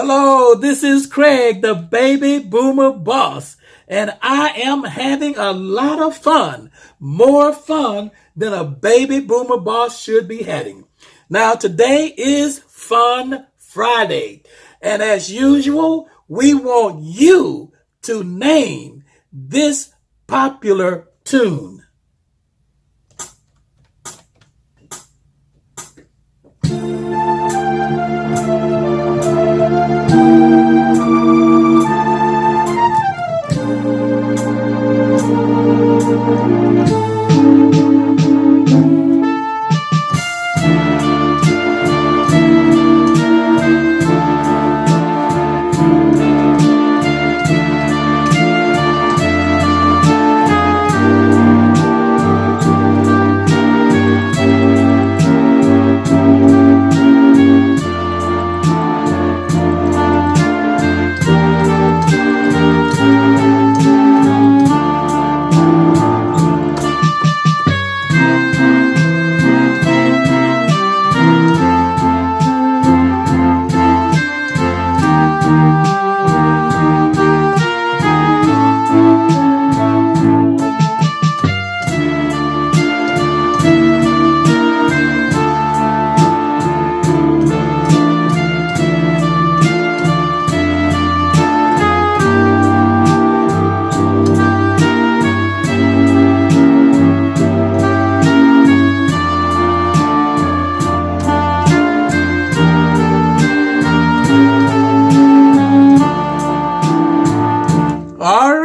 Hello, this is Craig, the baby boomer boss, and I am having a lot of fun, more fun than a baby boomer boss should be having. Now, today is Fun Friday, and as usual, we want you to name this popular tune.